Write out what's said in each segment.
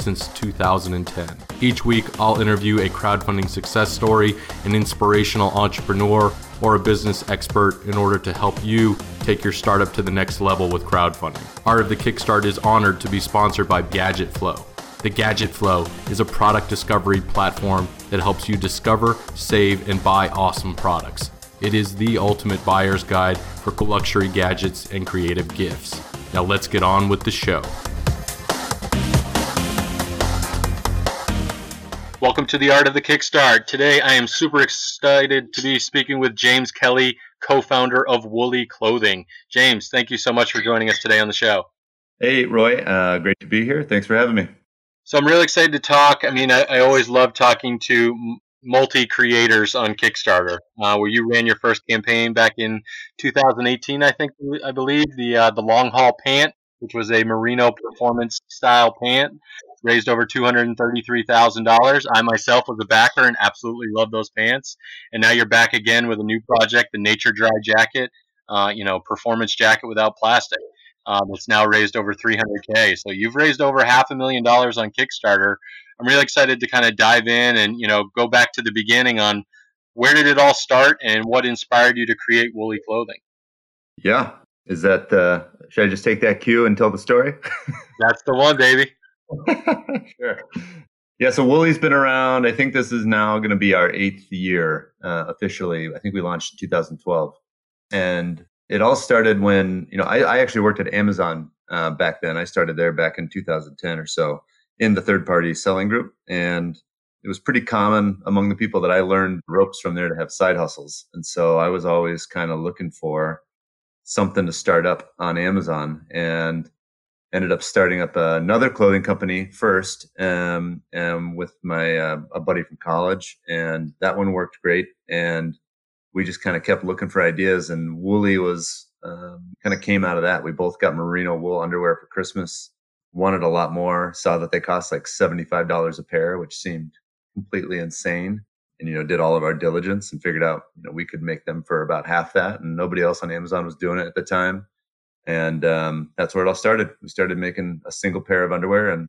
since 2010. Each week, I'll interview a crowdfunding success story, an inspirational entrepreneur, or a business expert in order to help you take your startup to the next level with crowdfunding. Art of the Kickstart is honored to be sponsored by Gadget Flow. The Gadget Flow is a product discovery platform that helps you discover, save, and buy awesome products. It is the ultimate buyer's guide for luxury gadgets and creative gifts. Now let's get on with the show. Welcome to the Art of the Kickstart. Today I am super excited to be speaking with James Kelly, co founder of Woolly Clothing. James, thank you so much for joining us today on the show. Hey, Roy. Uh, great to be here. Thanks for having me. So I'm really excited to talk. I mean, I, I always love talking to multi creators on Kickstarter, uh, where you ran your first campaign back in 2018, I think, I believe, the, uh, the long haul pant, which was a merino performance style pant raised over $233,000. I myself was a backer and absolutely love those pants. And now you're back again with a new project, the Nature Dry Jacket, uh, you know, performance jacket without plastic. Um, it's now raised over 300k. So you've raised over half a million dollars on Kickstarter. I'm really excited to kind of dive in and you know go back to the beginning on where did it all start and what inspired you to create Woolly Clothing. Yeah, is that uh, should I just take that cue and tell the story? That's the one, baby. Sure. Yeah, so Woolly's been around. I think this is now going to be our eighth year uh, officially. I think we launched in 2012, and it all started when you know I, I actually worked at Amazon uh, back then. I started there back in 2010 or so in the third party selling group, and it was pretty common among the people that I learned ropes from there to have side hustles, and so I was always kind of looking for something to start up on Amazon, and ended up starting up another clothing company first um, um, with my uh, a buddy from college, and that one worked great. And we just kind of kept looking for ideas, and Woolly was um, kind of came out of that. We both got merino wool underwear for Christmas. Wanted a lot more. Saw that they cost like seventy five dollars a pair, which seemed completely insane. And you know, did all of our diligence and figured out you know we could make them for about half that, and nobody else on Amazon was doing it at the time and um, that's where it all started. We started making a single pair of underwear, and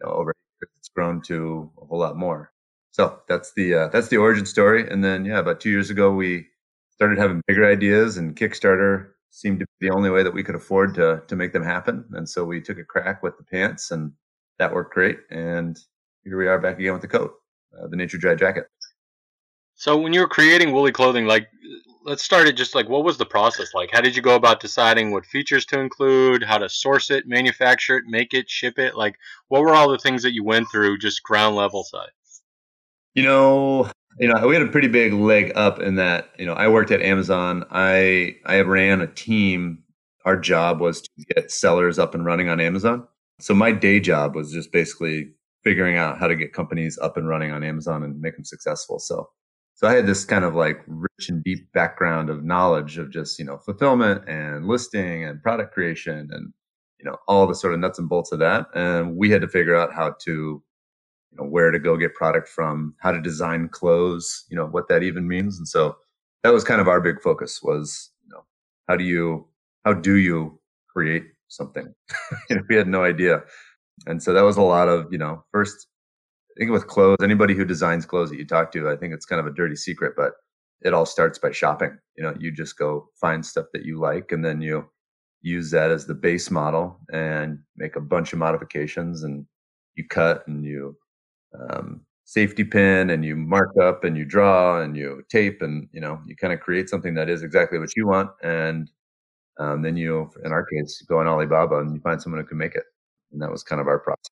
you know, over it's grown to a whole lot more. So that's the uh, that's the origin story. And then yeah, about two years ago, we started having bigger ideas, and Kickstarter seemed to be the only way that we could afford to to make them happen. And so we took a crack with the pants, and that worked great. And here we are back again with the coat, uh, the Nature Dry jacket. So when you were creating woolly clothing, like let's start it just like what was the process like? How did you go about deciding what features to include, how to source it, manufacture it, make it, ship it? Like what were all the things that you went through just ground level side? You know, you know, we had a pretty big leg up in that, you know, I worked at Amazon. I I ran a team. Our job was to get sellers up and running on Amazon. So my day job was just basically figuring out how to get companies up and running on Amazon and make them successful. So so I had this kind of like rich and deep background of knowledge of just, you know, fulfillment and listing and product creation and, you know, all the sort of nuts and bolts of that. And we had to figure out how to, you know, where to go get product from, how to design clothes, you know, what that even means. And so that was kind of our big focus was, you know, how do you, how do you create something? you know, we had no idea. And so that was a lot of, you know, first think with clothes, anybody who designs clothes that you talk to, I think it's kind of a dirty secret, but it all starts by shopping. You know, you just go find stuff that you like and then you use that as the base model and make a bunch of modifications and you cut and you um, safety pin and you mark up and you draw and you tape and you know you kind of create something that is exactly what you want and um, then you in our case go on alibaba and you find someone who can make it and that was kind of our process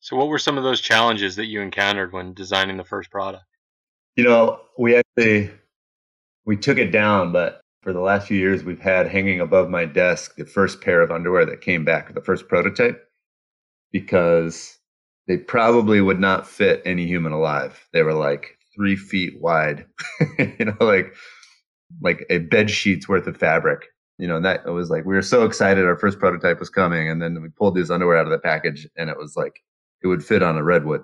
so, what were some of those challenges that you encountered when designing the first product? You know, we actually we took it down, but for the last few years, we've had hanging above my desk the first pair of underwear that came back, the first prototype, because they probably would not fit any human alive. They were like three feet wide, you know, like like a bed sheet's worth of fabric. You know, and that it was like we were so excited our first prototype was coming, and then we pulled these underwear out of the package, and it was like it would fit on a redwood.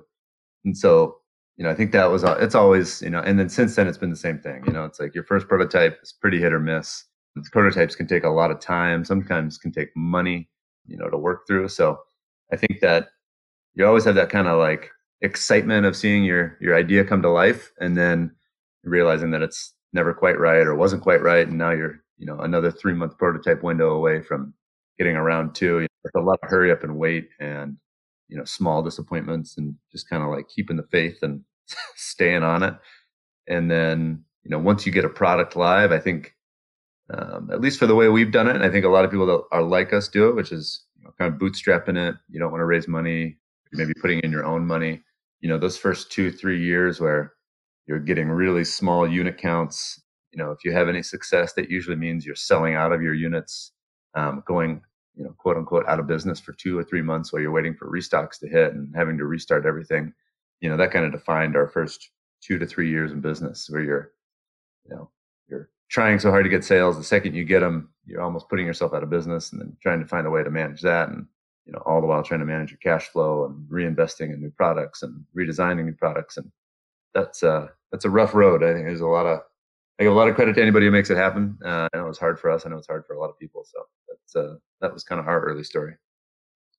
And so, you know, I think that was it's always you know, and then since then it's been the same thing. You know, it's like your first prototype is pretty hit or miss. The prototypes can take a lot of time, sometimes can take money, you know, to work through. So I think that you always have that kind of like excitement of seeing your your idea come to life, and then realizing that it's never quite right or wasn't quite right, and now you're you know another three month prototype window away from getting around to. You know, a lot of hurry up and wait, and you know small disappointments, and just kind of like keeping the faith and staying on it. And then you know once you get a product live, I think um, at least for the way we've done it, and I think a lot of people that are like us do it, which is you know, kind of bootstrapping it. You don't want to raise money, maybe putting in your own money. You know, those first two, three years where you're getting really small unit counts. You know, if you have any success, that usually means you're selling out of your units, um, going, you know, quote unquote, out of business for two or three months while you're waiting for restocks to hit and having to restart everything. You know, that kind of defined our first two to three years in business where you're, you know, you're trying so hard to get sales. The second you get them, you're almost putting yourself out of business and then trying to find a way to manage that. And, you know, all the while trying to manage your cash flow and reinvesting in new products and redesigning new products. And that's, uh, that's a rough road. I think there's a lot of I give a lot of credit to anybody who makes it happen. Uh, I know it's hard for us. I know it's hard for a lot of people. So that's uh, that was kind of our early story.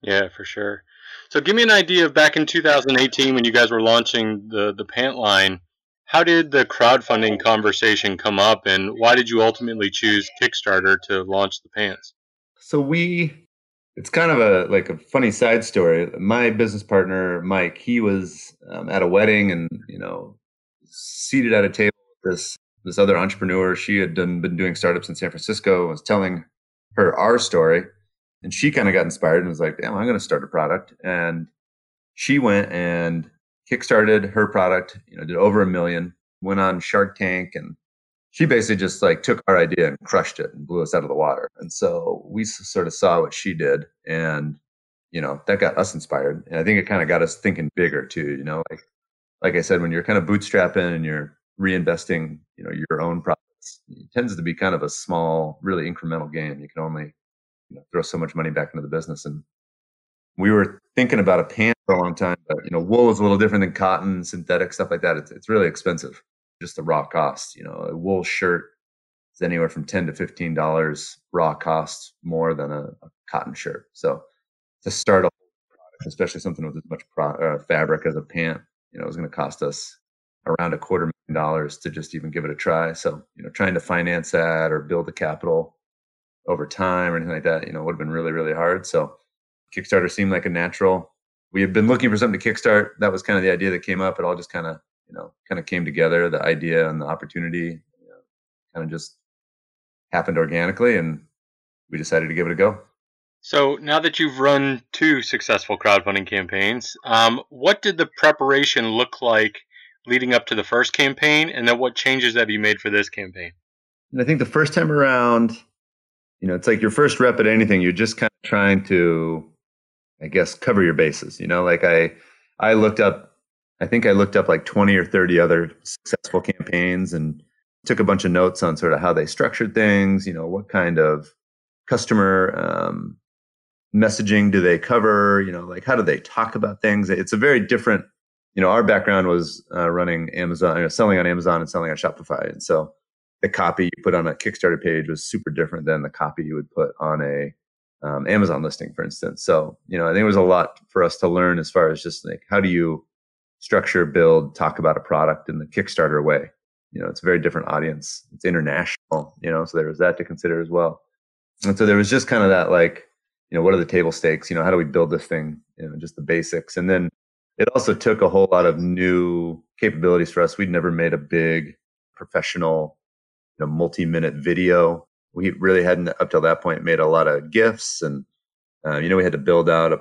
Yeah, for sure. So give me an idea of back in 2018 when you guys were launching the the pant line. How did the crowdfunding conversation come up, and why did you ultimately choose Kickstarter to launch the pants? So we, it's kind of a like a funny side story. My business partner Mike, he was um, at a wedding, and you know seated at a table with this this other entrepreneur. She had done, been doing startups in San Francisco. Was telling her our story, and she kind of got inspired and was like, "Damn, I'm going to start a product." And she went and kickstarted her product. You know, did over a million. Went on Shark Tank, and she basically just like took our idea and crushed it and blew us out of the water. And so we sort of saw what she did, and you know that got us inspired. And I think it kind of got us thinking bigger too. You know, like like I said, when you're kind of bootstrapping and you're reinvesting, you know, your own profits, it tends to be kind of a small, really incremental game. You can only you know, throw so much money back into the business. And we were thinking about a pant for a long time, but you know, wool is a little different than cotton, synthetic stuff like that. It's, it's really expensive, just the raw cost. You know, a wool shirt is anywhere from ten to fifteen dollars raw cost more than a, a, cotton shirt. So to start a product, especially something with as much pro, uh, fabric as a pant, you know, it was going to cost us around a quarter million dollars to just even give it a try. So, you know, trying to finance that or build the capital over time or anything like that, you know, would have been really, really hard. So Kickstarter seemed like a natural. We had been looking for something to kickstart. That was kind of the idea that came up. It all just kind of, you know, kind of came together. The idea and the opportunity you know, kind of just happened organically and we decided to give it a go. So now that you've run two successful crowdfunding campaigns, um, what did the preparation look like leading up to the first campaign, and then what changes have you made for this campaign? And I think the first time around, you know, it's like your first rep at anything. You're just kind of trying to, I guess, cover your bases. You know, like I, I looked up, I think I looked up like 20 or 30 other successful campaigns and took a bunch of notes on sort of how they structured things. You know, what kind of customer um, messaging do they cover? You know, like how do they talk about things? It's a very different, you know, our background was uh, running Amazon, you know, selling on Amazon and selling on Shopify. And so the copy you put on a Kickstarter page was super different than the copy you would put on a um, Amazon listing, for instance. So, you know, I think it was a lot for us to learn as far as just like, how do you structure, build, talk about a product in the Kickstarter way? You know, it's a very different audience. It's international, you know, so there was that to consider as well. And so there was just kind of that like, you know, what are the table stakes? You know, how do we build this thing? You know, just the basics. And then it also took a whole lot of new capabilities for us. We'd never made a big professional, you know, multi-minute video. We really hadn't up till that point made a lot of gifs, and uh, you know, we had to build out a,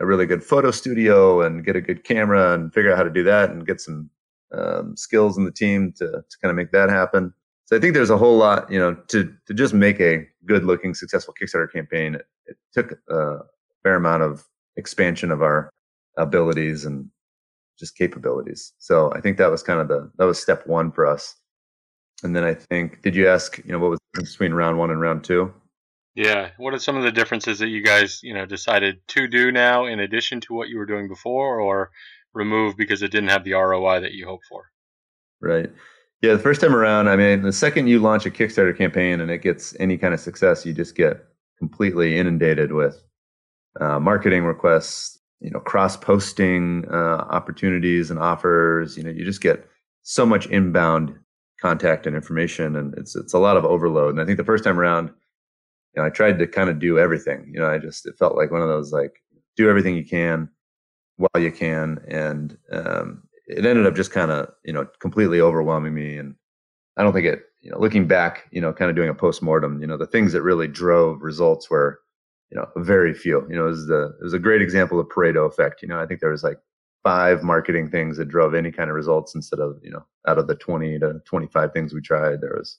a really good photo studio and get a good camera and figure out how to do that and get some um, skills in the team to to kind of make that happen. So I think there's a whole lot, you know, to to just make a good looking, successful Kickstarter campaign. It, it took a fair amount of expansion of our abilities and just capabilities. So I think that was kind of the that was step one for us. And then I think, did you ask, you know, what was the difference between round one and round two? Yeah. What are some of the differences that you guys, you know, decided to do now in addition to what you were doing before or remove because it didn't have the ROI that you hoped for? Right. Yeah, the first time around, I mean, the second you launch a Kickstarter campaign and it gets any kind of success, you just get completely inundated with uh, marketing requests, you know, cross posting uh, opportunities and offers. You know, you just get so much inbound contact and information, and it's it's a lot of overload. And I think the first time around, you know, I tried to kind of do everything. You know, I just it felt like one of those like do everything you can while you can, and um, it ended up just kind of you know completely overwhelming me. And I don't think it. You know, looking back, you know, kind of doing a post mortem, you know, the things that really drove results were you know, very few. You know, it was the it was a great example of Pareto effect. You know, I think there was like five marketing things that drove any kind of results instead of you know out of the 20 to 25 things we tried there was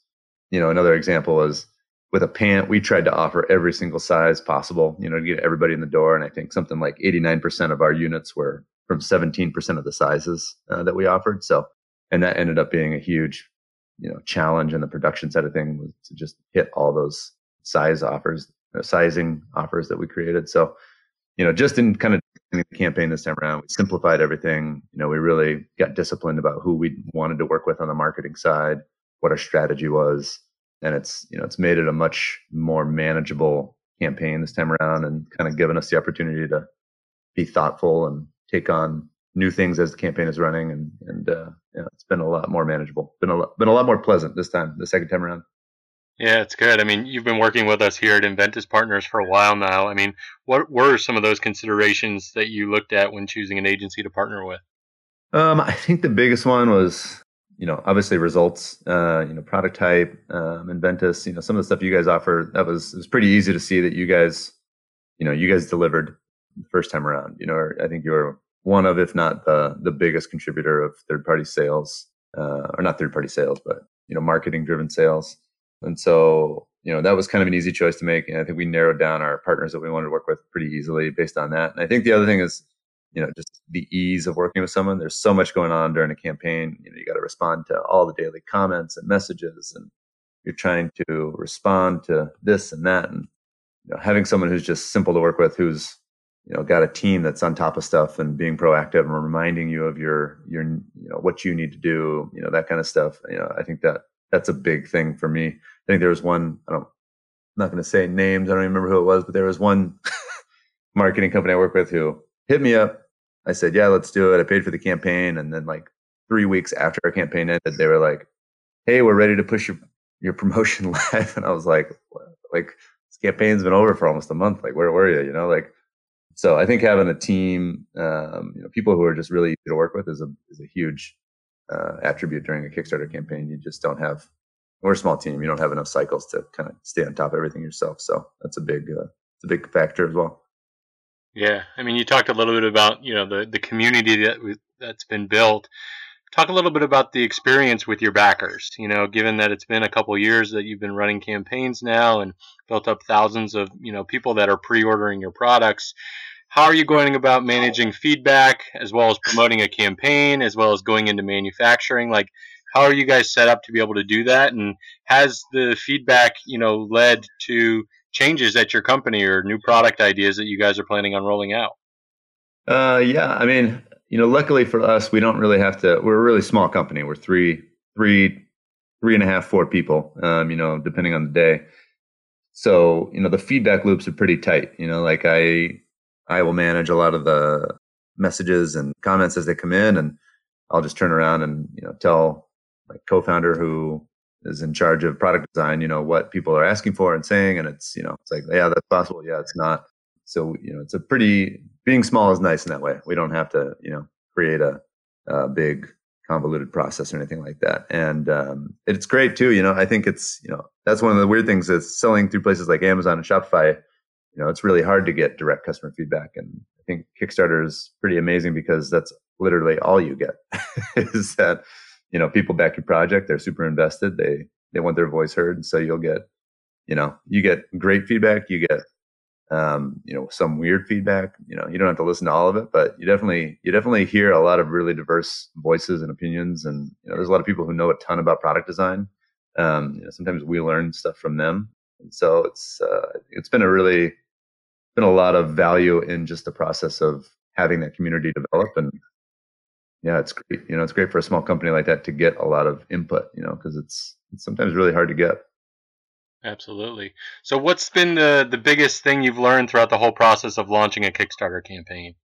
you know another example was with a pant we tried to offer every single size possible you know to get everybody in the door and i think something like 89% of our units were from 17% of the sizes uh, that we offered so and that ended up being a huge you know challenge in the production side of things was to just hit all those size offers uh, sizing offers that we created. So, you know, just in kind of the campaign this time around, we simplified everything. You know, we really got disciplined about who we wanted to work with on the marketing side, what our strategy was, and it's you know it's made it a much more manageable campaign this time around, and kind of given us the opportunity to be thoughtful and take on new things as the campaign is running, and and uh, yeah, it's been a lot more manageable. Been a lot, been a lot more pleasant this time, the second time around. Yeah, it's good. I mean, you've been working with us here at Enventys Partners for a while now. I mean, what were some of those considerations that you looked at when choosing an agency to partner with? Um, I think the biggest one was, you know, obviously results, uh, you know, product type, um, Enventys, you know, some of the stuff you guys offer, that was, it was pretty easy to see that you guys, you know, you guys delivered the first time around, you know, I think you were one of, if not the, the biggest contributor of third party sales, uh, or not third party sales, but, you know, marketing driven sales. And so, you know, that was kind of an easy choice to make. And I think we narrowed down our partners that we wanted to work with pretty easily based on that. And I think the other thing is, you know, just the ease of working with someone. There's so much going on during a campaign. You know, you got to respond to all the daily comments and messages, and you're trying to respond to this and that. And you know, having someone who's just simple to work with, who's you know got a team that's on top of stuff and being proactive and reminding you of your your you know what you need to do, you know that kind of stuff. You know, I think that that's a big thing for me. I think there was one, I don't, I'm not going to say names. I don't remember who it was, but there was one marketing company I work with who hit me up. I said, yeah, let's do it. I paid for the campaign. And then like three weeks after our campaign ended, they were like, Hey, we're ready to push your, your promotion live. And I was like, like this campaign's been over for almost a month. Like, where were you? You know, like, so I think having a team, um, you know, people who are just really easy to work with is a, is a huge uh, attribute during a Kickstarter campaign. You just don't have. We're a small team. You don't have enough cycles to kind of stay on top of everything yourself. So that's a big, uh, it's a big factor as well. Yeah, I mean, you talked a little bit about you know the the community that that's been built. Talk a little bit about the experience with your backers. You know, given that it's been a couple years that you've been running campaigns now and built up thousands of you know people that are pre-ordering your products how are you going about managing feedback as well as promoting a campaign as well as going into manufacturing? Like how are you guys set up to be able to do that? And has the feedback you know led to changes at your company or new product ideas that you guys are planning on rolling out? Uh, yeah i mean you know luckily for us we don't really have to we're a really small company. We're three three three and a half four people um, you know depending on the day. So you know the feedback loops are pretty tight you know like i I will manage a lot of the messages and comments as they come in, and I'll just turn around and you know tell my co-founder who is in charge of product design, you know what people are asking for and saying, and it's you know it's like yeah that's possible, yeah it's not. So you know it's a pretty being small is nice in that way. We don't have to you know create a, a big convoluted process or anything like that. And um, it's great too. You know, I think it's you know that's one of the weird things is selling through places like Amazon and Shopify you know, it's really hard to get direct customer feedback. And I think Kickstarter is pretty amazing because that's literally all you get is that, you know, people back your project, they're super invested. They, they want their voice heard. So you'll get, you know, you get great feedback. You get, um, you know, some weird feedback, you know, you don't have to listen to all of it, but you definitely, you definitely hear a lot of really diverse voices and opinions. And, you know, there's a lot of people who know a ton about product design. Um, you know, sometimes we learn stuff from them And so it's uh, it's been a really been a lot of value in just the process of having that community develop and yeah it's great you know it's great for a small company like that to get a lot of input you know because it's it's sometimes really hard to get. Absolutely. So what's been the the biggest thing you've learned throughout the whole process of launching a kickstarter campaign?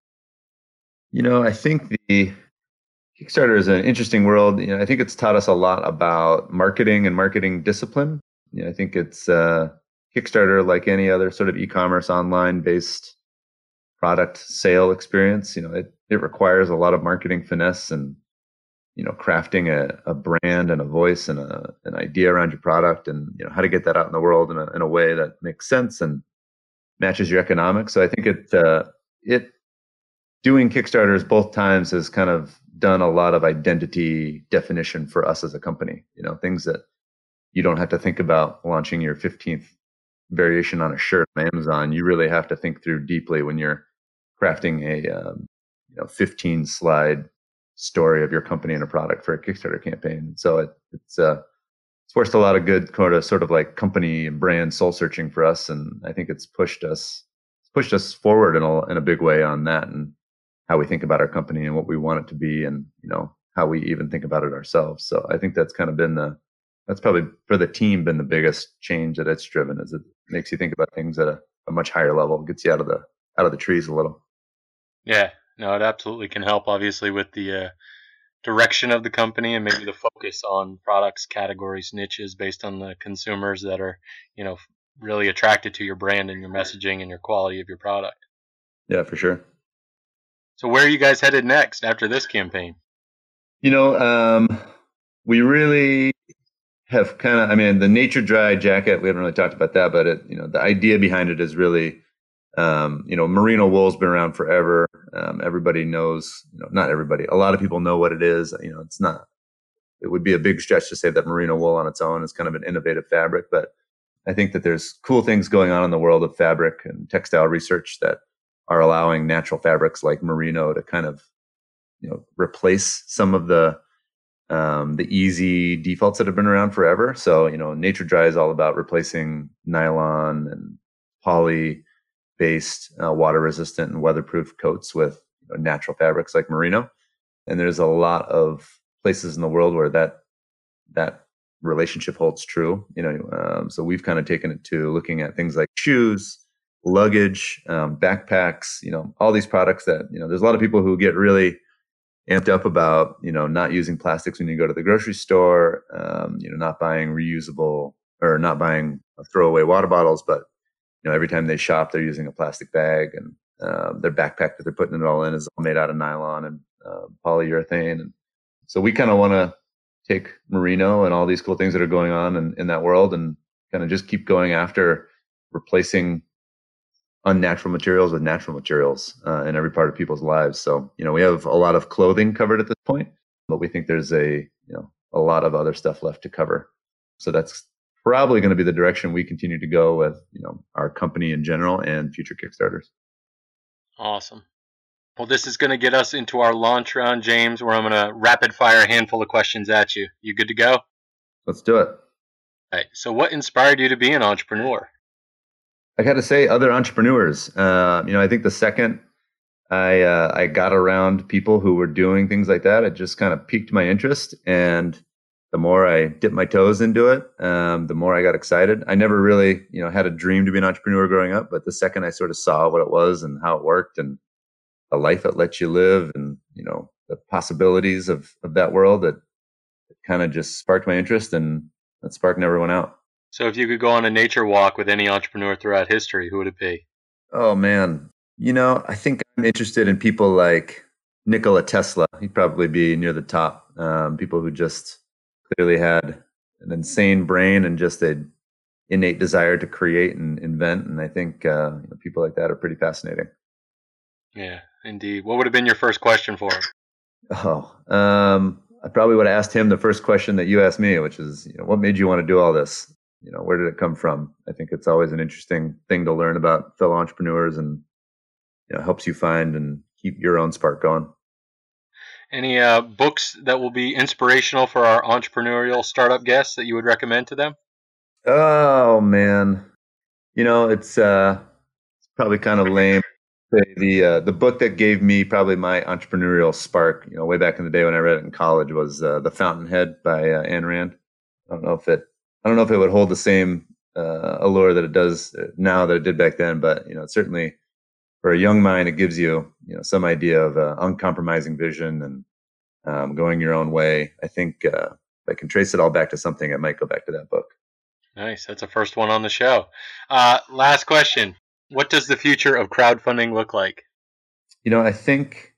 You know i think the kickstarter is an interesting world. You know i think it's taught us a lot about marketing and marketing discipline know, i think it's uh kickstarter like any other sort of e-commerce online based product sale experience you know it, it requires a lot of marketing finesse and you know crafting a, a brand and a voice and a, an idea around your product and you know how to get that out in the world in a, in a way that makes sense and matches your economics. So i think it uh, it doing kickstarters both times has kind of done a lot of identity definition for us as a company you know things that you don't have to think about launching your 15th variation on a shirt on Amazon, you really have to think through deeply when you're crafting a um, you know 15 slide story of your company and a product for a Kickstarter campaign. So it, it's uh, it's forced a lot of good sort of sort of like company and brand soul searching for us, and I think it's pushed us it's pushed us forward in a in a big way on that and how we think about our company and what we want it to be, and you know how we even think about it ourselves. So I think that's kind of been the that's probably for the team been the biggest change that it's driven is it makes you think about things at a, a much higher level gets you out of the out of the trees a little. Yeah. No it absolutely can help obviously with the uh, direction of the company and maybe the focus on products categories niches based on the consumers that are you know really attracted to your brand and your messaging and your quality of your product. Yeah for sure. So where are you guys headed next after this campaign? You know um, we really have kind of, I mean, the nature dry jacket, we haven't really talked about that, but it, you know, the idea behind it is really, um, you know, merino wool's been around forever. Um, everybody knows, you know, not everybody, a lot of people know what it is. You know, it's not, it would be a big stretch to say that merino wool on its own is kind of an innovative fabric, but I think that there's cool things going on in the world of fabric and textile research that are allowing natural fabrics like merino to kind of, you know, replace some of the, um, the easy defaults that have been around forever. So, you know, Nature Dry is all about replacing nylon and poly based uh, water resistant and weatherproof coats with you know, natural fabrics like merino. And there's a lot of places in the world where that, that relationship holds true, you know. Um, so we've kind of taken it to looking at things like shoes, luggage, um, backpacks, you know, all these products that, you know, there's a lot of people who get really amped up about you know not using plastics when you go to the grocery store um, you know not buying reusable or not buying throwaway water bottles but you know every time they shop they're using a plastic bag and uh, their backpack that they're putting it all in is all made out of nylon and uh, polyurethane. And so we kind of want to take merino and all these cool things that are going on in, in that world and kind of just keep going after replacing unnatural materials with natural materials uh, in every part of people's lives. So, you know, we have a lot of clothing covered at this point, but we think there's a, you know, a lot of other stuff left to cover. So that's probably going to be the direction we continue to go with, you know, our company in general and future Kickstarters. Awesome. Well, this is going to get us into our launch round, James, where I'm going to rapid fire a handful of questions at you. You good to go? Let's do it. All right. So, what inspired you to be an entrepreneur? I got to say, other entrepreneurs. Uh, you know, I think the second I uh, I got around people who were doing things like that, it just kind of piqued my interest, and the more I dipped my toes into it, um, the more I got excited. I never really, you know, had a dream to be an entrepreneur growing up, but the second I sort of saw what it was and how it worked, and the life it lets you live, and you know, the possibilities of of that world, it kind of just sparked my interest, and that sparked everyone out. So if you could go on a nature walk with any entrepreneur throughout history, who would it be? Oh man, you know, I think I'm interested in people like Nikola Tesla. He'd probably be near the top. Um, people who just clearly had an insane brain and just a innate desire to create and invent. And I think uh, you know, people like that are pretty fascinating. Yeah, indeed. What would have been your first question for him? Oh, um, I probably would have asked him the first question that you asked me, which is, you know, what made you want to do all this? You know where did it come from i think it's always an interesting thing to learn about fellow entrepreneurs and you know helps you find and keep your own spark going any uh, books that will be inspirational for our entrepreneurial startup guests that you would recommend to them Oh man, you know it's uh, it's probably kind of lame. The uh, the book that gave me probably my entrepreneurial spark, you know, way back in the day when I read it in college, was uh, The Fountainhead by uh, Ayn Rand. I don't know if it I don't know if it would hold the same uh, allure that it does now that it did back then, but you know, certainly for a young mind, it gives you you know some idea of uh, uncompromising vision and um, going your own way. I think uh, if I can trace it all back to something, I might go back to that book. Nice. That's a first one on the show. Uh, last question. What does the future of crowdfunding look like? You know, I think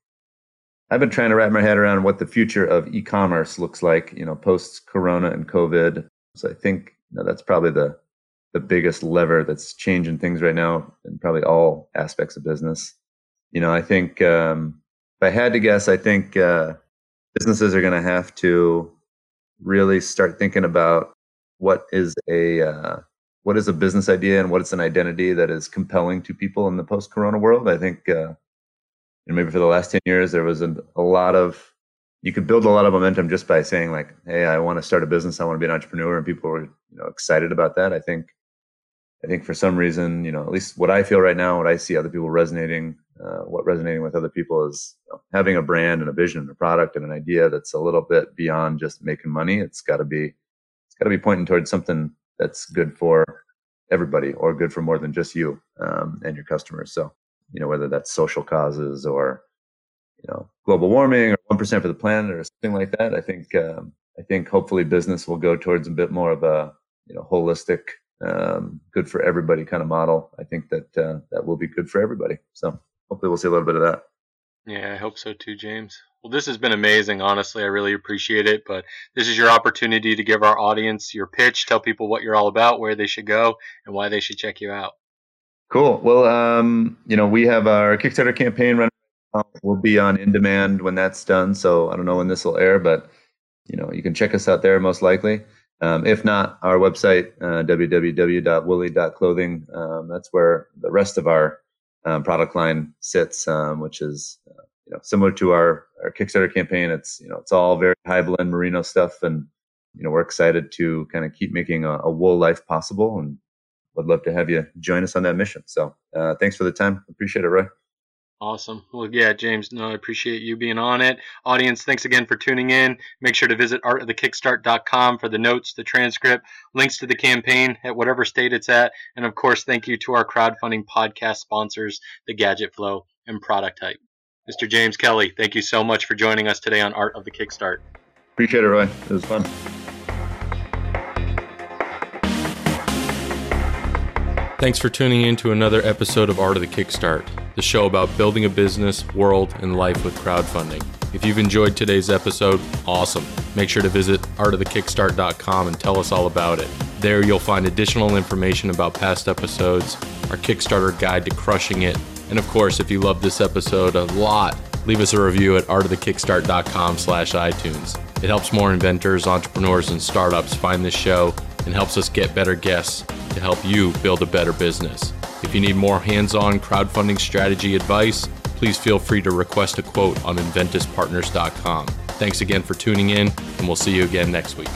I've been trying to wrap my head around what the future of e-commerce looks like, you know, post corona and COVID. So I think you know, that's probably the the biggest lever that's changing things right now in probably all aspects of business. You know, I think um, if I had to guess, I think uh, businesses are going to have to really start thinking about what is a uh, what is a business idea and what is an identity that is compelling to people in the post-corona world. I think, uh, and maybe for the last ten years, there was a, a lot of you could build a lot of momentum just by saying like, "Hey, I want to start a business. I want to be an entrepreneur," and people were you know excited about that. I think, I think for some reason, you know, at least what I feel right now, what I see other people resonating, uh, what resonating with other people is you know, having a brand and a vision and a product and an idea that's a little bit beyond just making money. It's got to be it's got to be pointing towards something that's good for everybody or good for more than just you um, and your customers. So, you know, whether that's social causes or, you know, global warming or 1% for the planet or something like that, I think, um, I think hopefully business will go towards a bit more of a, you know, holistic, um, good for everybody kind of model. I think that, uh, that will be good for everybody. So hopefully we'll see a little bit of that. Yeah, I hope so too, James. Well, this has been amazing. Honestly, I really appreciate it. But this is your opportunity to give our audience your pitch, tell people what you're all about, where they should go, and why they should check you out. Cool. Well, um, you know, we have our Kickstarter campaign running. We'll be on in demand when that's done. So I don't know when this will air, but you know, you can check us out there most likely. Um, if not, our website, uh, www.woolly.clothing. Um, that's where the rest of our um, product line sits, um, which is uh, you know similar to our our Kickstarter campaign. It's you know it's all very high blend merino stuff, and you know we're excited to kind of keep making a, a wool life possible, and would love to have you join us on that mission. So uh, thanks for the time. Appreciate it, Roy. Awesome. Well, yeah, James, no, I appreciate you being on it. Audience, thanks again for tuning in. Make sure to visit artofthekickstart.com for the notes, the transcript, links to the campaign at whatever state it's at. And of course, thank you to our crowdfunding podcast sponsors, The Gadget Flow and Product Type. Mr. James Kelly, thank you so much for joining us today on Art of the Kickstart. Appreciate it, Roy. It was fun. Thanks for tuning in to another episode of Art of the Kickstart, the show about building a business, world, and life with crowdfunding. If you've enjoyed today's episode, awesome. Make sure to visit artofthekickstart.com and tell us all about it. There you'll find additional information about past episodes, our Kickstarter guide to crushing it, and of course, if you love this episode a lot, leave us a review at artofthekickstart.com slash iTunes. It helps more inventors, entrepreneurs, and startups find this show and helps us get better guests to help you build a better business. If you need more hands on crowdfunding strategy advice, please feel free to request a quote on enventyspartners.com. Thanks again for tuning in, and we'll see you again next week.